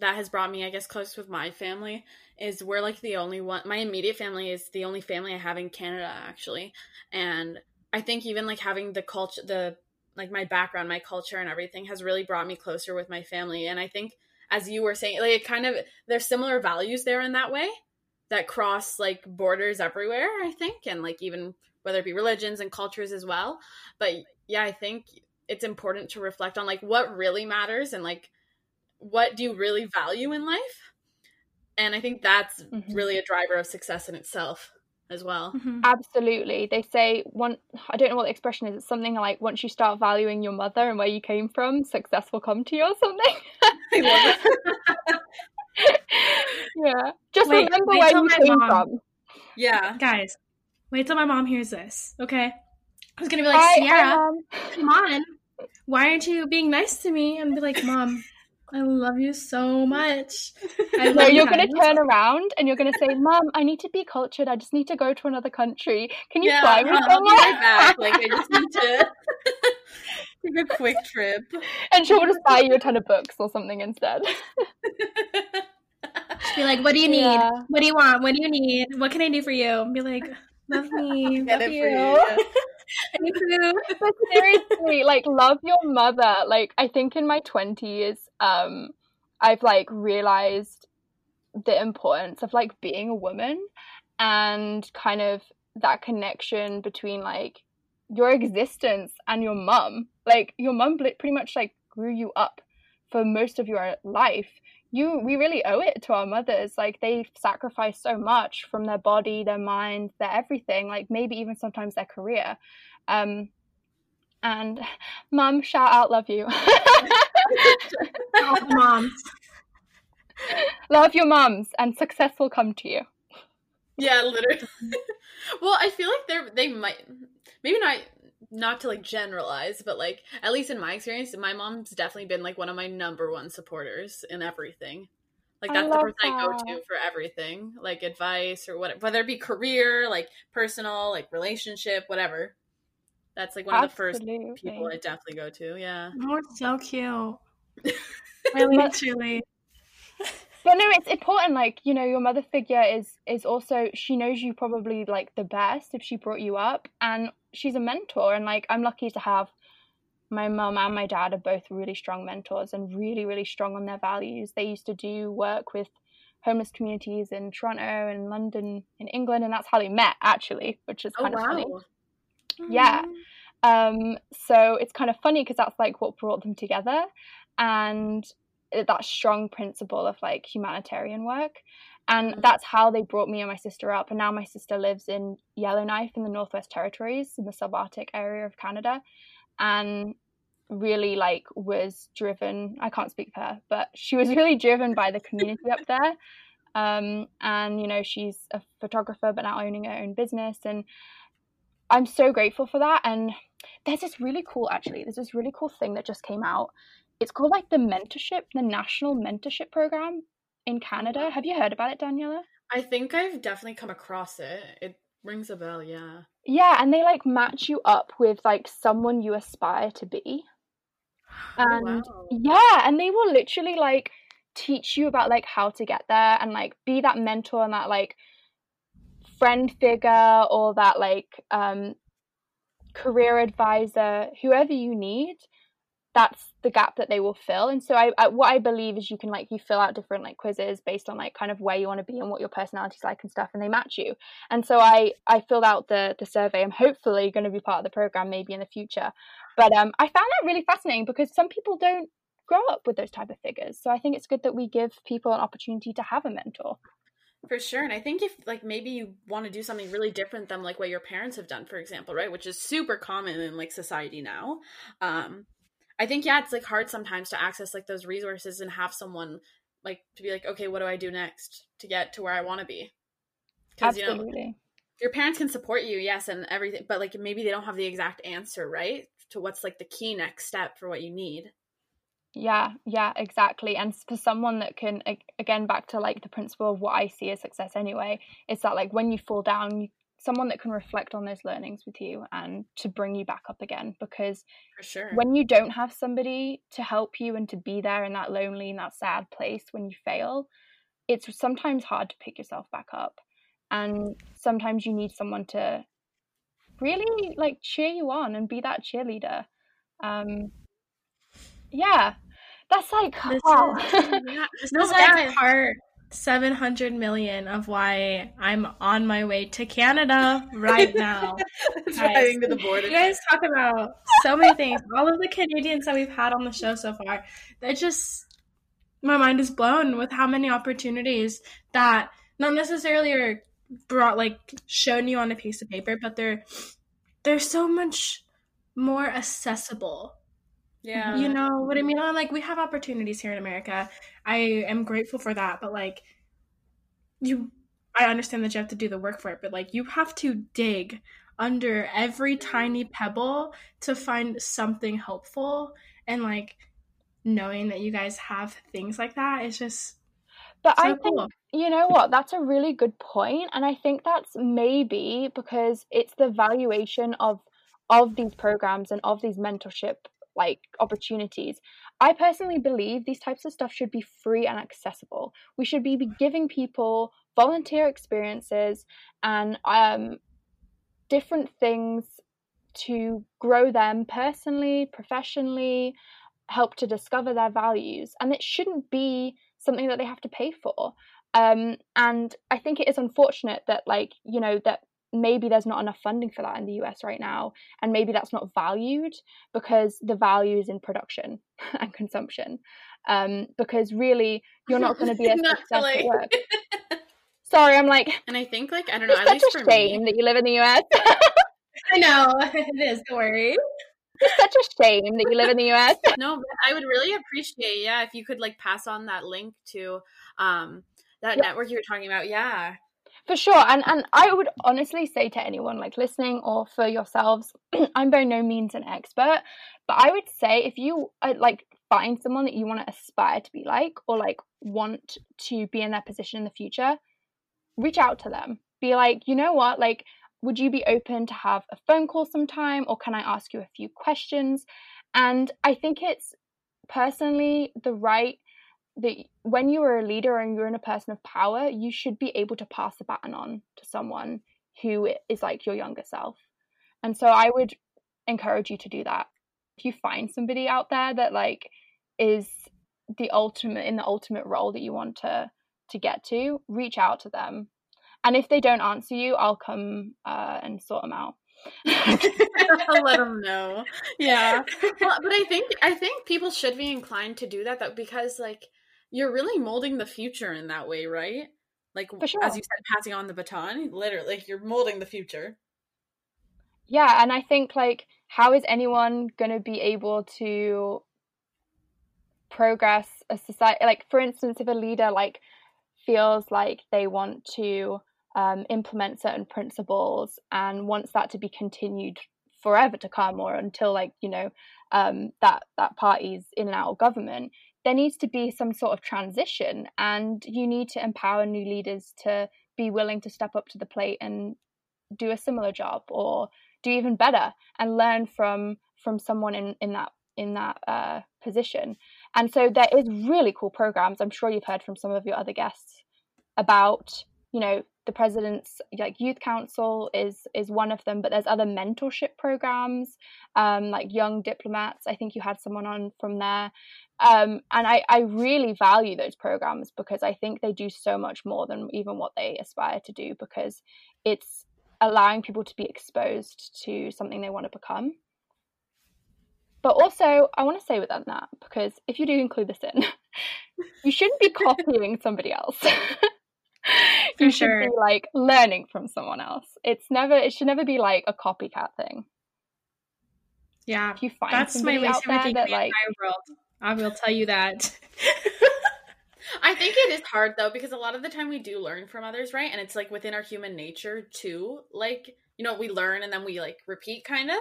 that has brought me, I guess, close with my family is we're like the only one. My immediate family is the only family I have in Canada, actually, and I think even like having the culture, the like my background, my culture, and everything has really brought me closer with my family. And I think, as you were saying, like it kind of there's similar values there in that way that cross like borders everywhere. I think, and like even whether it be religions and cultures as well. But yeah, I think it's important to reflect on like what really matters and like what do you really value in life and i think that's mm-hmm. really a driver of success in itself as well. Mm-hmm. absolutely. They say one i don't know what the expression is it's something like once you start valuing your mother and where you came from success will come to you or something. Yeah. Just wait, remember where you came mom. from. Yeah. Guys wait till my mom hears this okay? I was gonna be like Hi, Ciarra come on. Why aren't you being nice to me? And be like mom I love you so much. I no, you're going to turn around and you're going to say, "Mom, I need to be cultured. I just need to go to another country. Can you yeah, fly me somewhere?" I'll be right back. Like I just need to take a quick trip. And she'll just buy you a ton of books or something instead. be like, "What do you need? Yeah. What do you want? What do you need? What can I do for you?" Be like, "Love me, love you." But seriously, like love your mother. Like I think in my twenties, um, I've like realized the importance of like being a woman and kind of that connection between like your existence and your mum. Like your mum pretty much like grew you up for most of your life. You we really owe it to our mothers. Like they sacrificed so much from their body, their mind, their everything, like maybe even sometimes their career. Um and mum, shout out, love you. moms. Love your moms and success will come to you. Yeah, literally. well, I feel like they're they might maybe not not to like generalize, but like at least in my experience, my mom's definitely been like one of my number one supporters in everything. Like that's the person that. I go to for everything, like advice or whatever, whether it be career, like personal, like relationship, whatever. That's like one Absolutely. of the first people I definitely go to. Yeah. Oh, so cute. really, truly. But no, it's important. Like you know, your mother figure is is also she knows you probably like the best if she brought you up, and she's a mentor. And like I'm lucky to have my mum and my dad are both really strong mentors and really really strong on their values. They used to do work with homeless communities in Toronto and London in England, and that's how they met actually, which is kind oh, of wow. funny. Yeah. Um, so it's kind of funny because that's like what brought them together and that strong principle of like humanitarian work. And that's how they brought me and my sister up. And now my sister lives in Yellowknife in the Northwest Territories in the subarctic area of Canada. And really like was driven i can't speak for her but she was really driven by the community up there um, and you know she's a photographer but now owning her own business and I'm so grateful for that. And there's this really cool, actually, there's this really cool thing that just came out. It's called like the mentorship, the national mentorship program in Canada. Have you heard about it, Daniela? I think I've definitely come across it. It rings a bell, yeah. Yeah, and they like match you up with like someone you aspire to be. Oh, and wow. yeah, and they will literally like teach you about like how to get there and like be that mentor and that like friend figure or that like um, career advisor, whoever you need, that's the gap that they will fill. And so I, I, what I believe is you can like you fill out different like quizzes based on like kind of where you want to be and what your personality's like and stuff, and they match you. And so I I filled out the the survey. I'm hopefully going to be part of the program maybe in the future. But um, I found that really fascinating because some people don't grow up with those type of figures. So I think it's good that we give people an opportunity to have a mentor. For sure. And I think if like maybe you want to do something really different than like what your parents have done, for example, right? Which is super common in like society now. Um I think yeah, it's like hard sometimes to access like those resources and have someone like to be like, okay, what do I do next to get to where I want to be? Because you know your parents can support you, yes, and everything, but like maybe they don't have the exact answer, right? To what's like the key next step for what you need. Yeah, yeah, exactly. And for someone that can, again, back to like the principle of what I see as success anyway, it's that like when you fall down, you someone that can reflect on those learnings with you and to bring you back up again because For sure. when you don't have somebody to help you and to be there in that lonely and that sad place when you fail it's sometimes hard to pick yourself back up and sometimes you need someone to really like cheer you on and be that cheerleader um yeah that's like This wow yeah. No, is like yeah. Part 700 million of why I'm on my way to Canada right now. driving to the border. You guys talk about so many things. All of the Canadians that we've had on the show so far, that just my mind is blown with how many opportunities that not necessarily are brought like shown you on a piece of paper, but they're they're so much more accessible Yeah. you know what I mean? I'm like, we have opportunities here in America. I am grateful for that, but like, you, I understand that you have to do the work for it, but like, you have to dig under every mm-hmm. tiny pebble to find something helpful. And like, knowing that you guys have things like that is just but so i think cool. you know what that's a really good point and i think that's maybe because it's the valuation of of these programs and of these mentorship like opportunities. I personally believe these types of stuff should be free and accessible. We should be giving people volunteer experiences and um different things to grow them personally professionally help to discover their values and it shouldn't be something that they have to pay for. Um, and i think it is unfortunate that like you know that maybe there's not enough funding for that in the us right now and maybe that's not valued because the value is in production and consumption um, because really you're not going to be a success at work sorry i'm like And I think like I don't know. it's such a shame me, that you live in the us I know it is. Don't worry. it's such a shame that you live in the us no, but I would really appreciate yeah if you could like pass on that link to um that Yeah. network you were talking about. Yeah. For sure and and i would honestly say to anyone like listening or for yourselves i'm by no means an expert but i would say if you uh, like find someone that you want to aspire to be like or like want to be in their position in the future reach out to them. Be like you know what? Like would you be open to have a phone call sometime or can i ask you a few questions? And i think it's personally the right that when you are a leader and you're in a person of power, you should be able to pass the baton on to someone who is like your younger self. And so I would encourage you to do that. If you find somebody out there that like is the ultimate in the ultimate role that you want to to get to, reach out to them. And if they don't answer you, I'll come uh, and sort them out. I'll let them know. Yeah. Well, but I think I think people should be inclined to do that though because like you're really molding the future in that way, right? Like sure. as you said, passing on the baton, literally, like you're molding the future. yeah and i think like how is anyone going to be able to progress a society like for instance if a leader like feels like they want to um, implement certain principles and wants that to be continued forever to come or until like you know um, that that party's in and out of government there needs to be some sort of transition and you need to empower new leaders to be willing to step up to the plate and do a similar job or do even better and learn from from someone in in that in that uh, position. And so there is really cool programs i'm sure you've heard from some of your other guests about you know the president's like youth council is is one of them but there's other mentorship programs um, like young diplomats. I think you had someone on from there. Um, and I, I really value those programs because i think they do so much more than even what they aspire to do because it's allowing people to be exposed to something they want to become. But also i want to say with that because if you do include this in you shouldn't be copying somebody else For you should sure. be like learning from someone else it's never it should never be like a copycat thing Yeah, if you find that's my least favorite thing in that like world. I will tell you that. I think it is hard though because a lot of the time we do learn from others, right? And it's like within our human nature to like you know we learn and then we like repeat kind of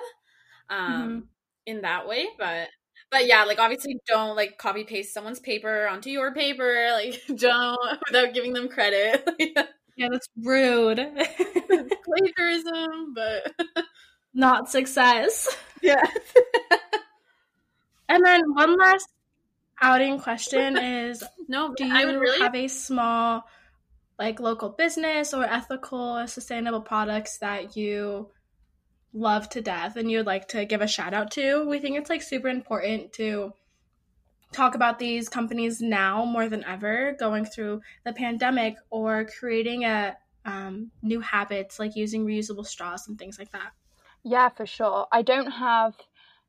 um in that way, but but yeah, like obviously don't like copy paste someone's paper onto your paper, like don't without giving them credit. Yeah, that's rude. Plagiarism, but not success. Yeah. and then one last outing question is no, do you really... have a small like local business or ethical or sustainable products that you love to death and you'd like to give a shout out to? We think it's like super important to talk about these companies now more than ever going through the pandemic or creating a um, new habits like using reusable straws and things like that yeah for sure i don't have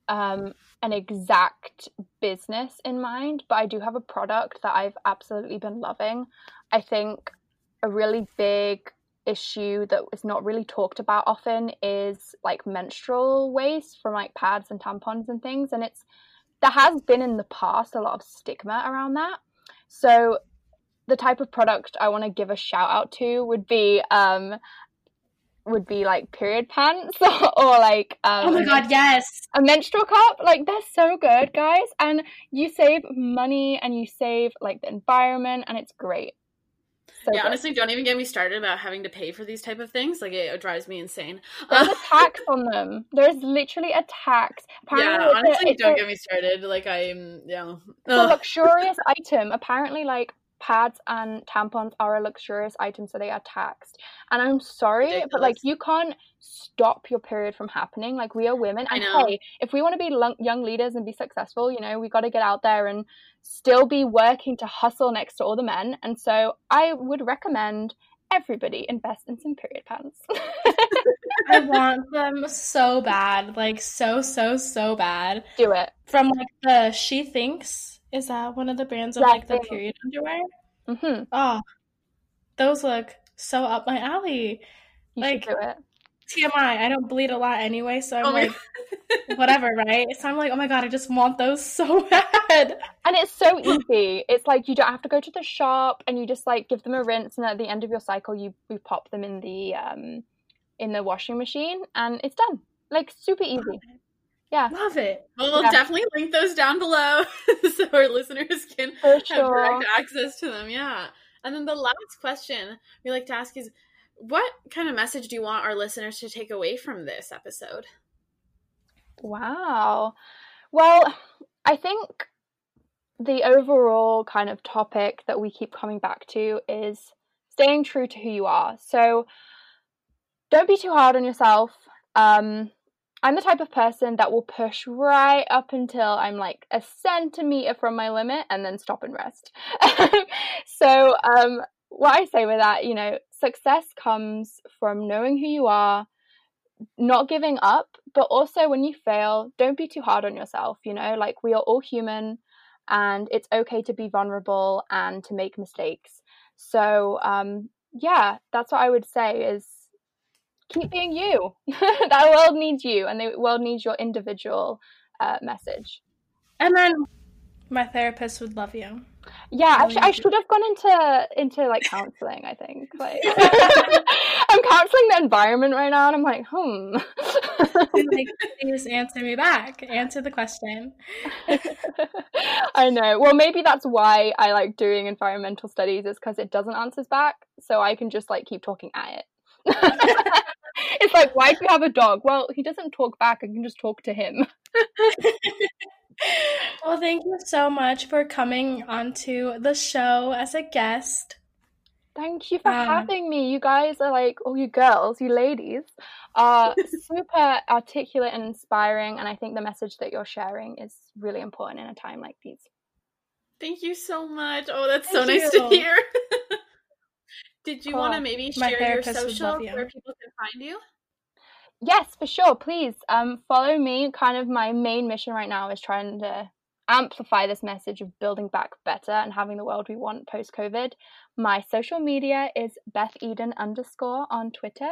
um, an exact business in mind but i do have a product that i've absolutely been loving i think a really big issue that is not really talked about often is like menstrual waste from like pads and tampons and things and it's there has been in the past a lot of stigma around that. So the type of product I want to give a shout out to would be um would be like period pants or like um, oh my god yes. a menstrual cup like they're so good guys. And you save money and you save like the environment and it's great so yeah, good. honestly, don't even get me started about having to pay for these type of things. Like it, it drives me insane. There's a tax on them. There's literally a tax. Apparently yeah, honestly, a, don't a, get me started. Like I'm, yeah, it's a luxurious item. Apparently, like pads and tampons are a luxurious item, so they are taxed. And I'm sorry, Ridiculous. but like you can't stop your period from happening. Like we are women, and hey, if we want to be young leaders and be successful, you know, we got to get out there and still be working to hustle next to all the men. And so I would recommend everybody invest in some period pants. I want them so bad, like so so so bad. Do it from like the She Thinx is that one of the brands of yeah, like the period underwear? Mm-hmm. Oh, those look so up my alley. You like TMI, I don't bleed a lot anyway, so I'm oh like, whatever, right? So I'm like, oh my god, I just want those so bad. And it's so easy. It's like you don't have to go to the shop, and you just like give them a rinse, and at the end of your cycle, you you pop them in the um in the washing machine, and it's done. Like super easy. Yeah. Love it. Well, we'll yeah. definitely link those down below so our listeners can sure. have direct access to them. Yeah. And then the last question we like to ask is what kind of message do you want our listeners to take away from this episode? Wow. Well, I think the overall kind of topic that we keep coming back to is staying true to who you are. So don't be too hard on yourself. Um, I'm the type of person that will push right up until I'm like a centimeter from my limit and then stop and rest. so, um, what I say with that, you know, success comes from knowing who you are, not giving up, but also when you fail, don't be too hard on yourself. You know, like we are all human and it's okay to be vulnerable and to make mistakes. So, um, yeah, that's what I would say is keep being you. that world needs you, and the world needs your individual uh, message. And then my therapist would love you. Yeah, actually, I should have gone into into like counseling. I think like I'm counseling the environment right now, and I'm like, hmm. like, please answer me back. Answer the question. I know. Well, maybe that's why I like doing environmental studies, is because it doesn't answer back, so I can just like keep talking at it. it's like, why do you have a dog? Well, he doesn't talk back. I can just talk to him. well, thank you so much for coming onto the show as a guest. Thank you for um, having me. You guys are like, all you girls, you ladies, are super articulate and inspiring. And I think the message that you're sharing is really important in a time like these. Thank you so much. Oh, that's Thank so nice you. to hear. Did you cool. want to maybe share your social you. where people can find you? Yes, for sure. Please um, follow me. Kind of my main mission right now is trying to amplify this message of building back better and having the world we want post COVID. My social media is Beth Eden underscore on Twitter.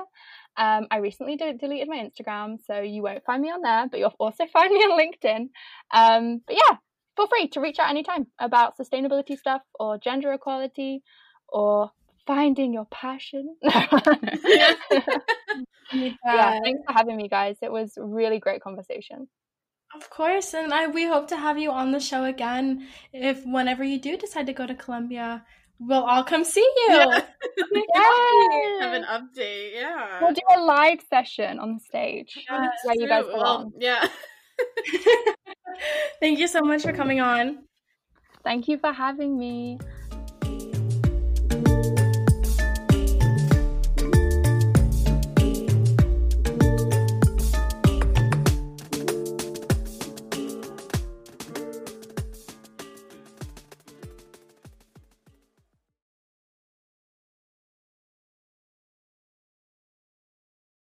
Um, I recently de- deleted my Instagram, so you won't find me on there, but you'll also find me on LinkedIn. Um, but yeah, feel free to reach out anytime about sustainability stuff or gender equality or finding your passion. yeah. yeah, thanks for having me, guys. It was really great conversation. Of course, and I we hope to have you on the show again if whenever you do decide to go to Colombia. we'll all come see you. Yeah. yes. Have an update. Yeah. We'll do a live session on the stage yes. where you guys belong. Well, yeah. Thank you so much for coming on. Thank you for having me.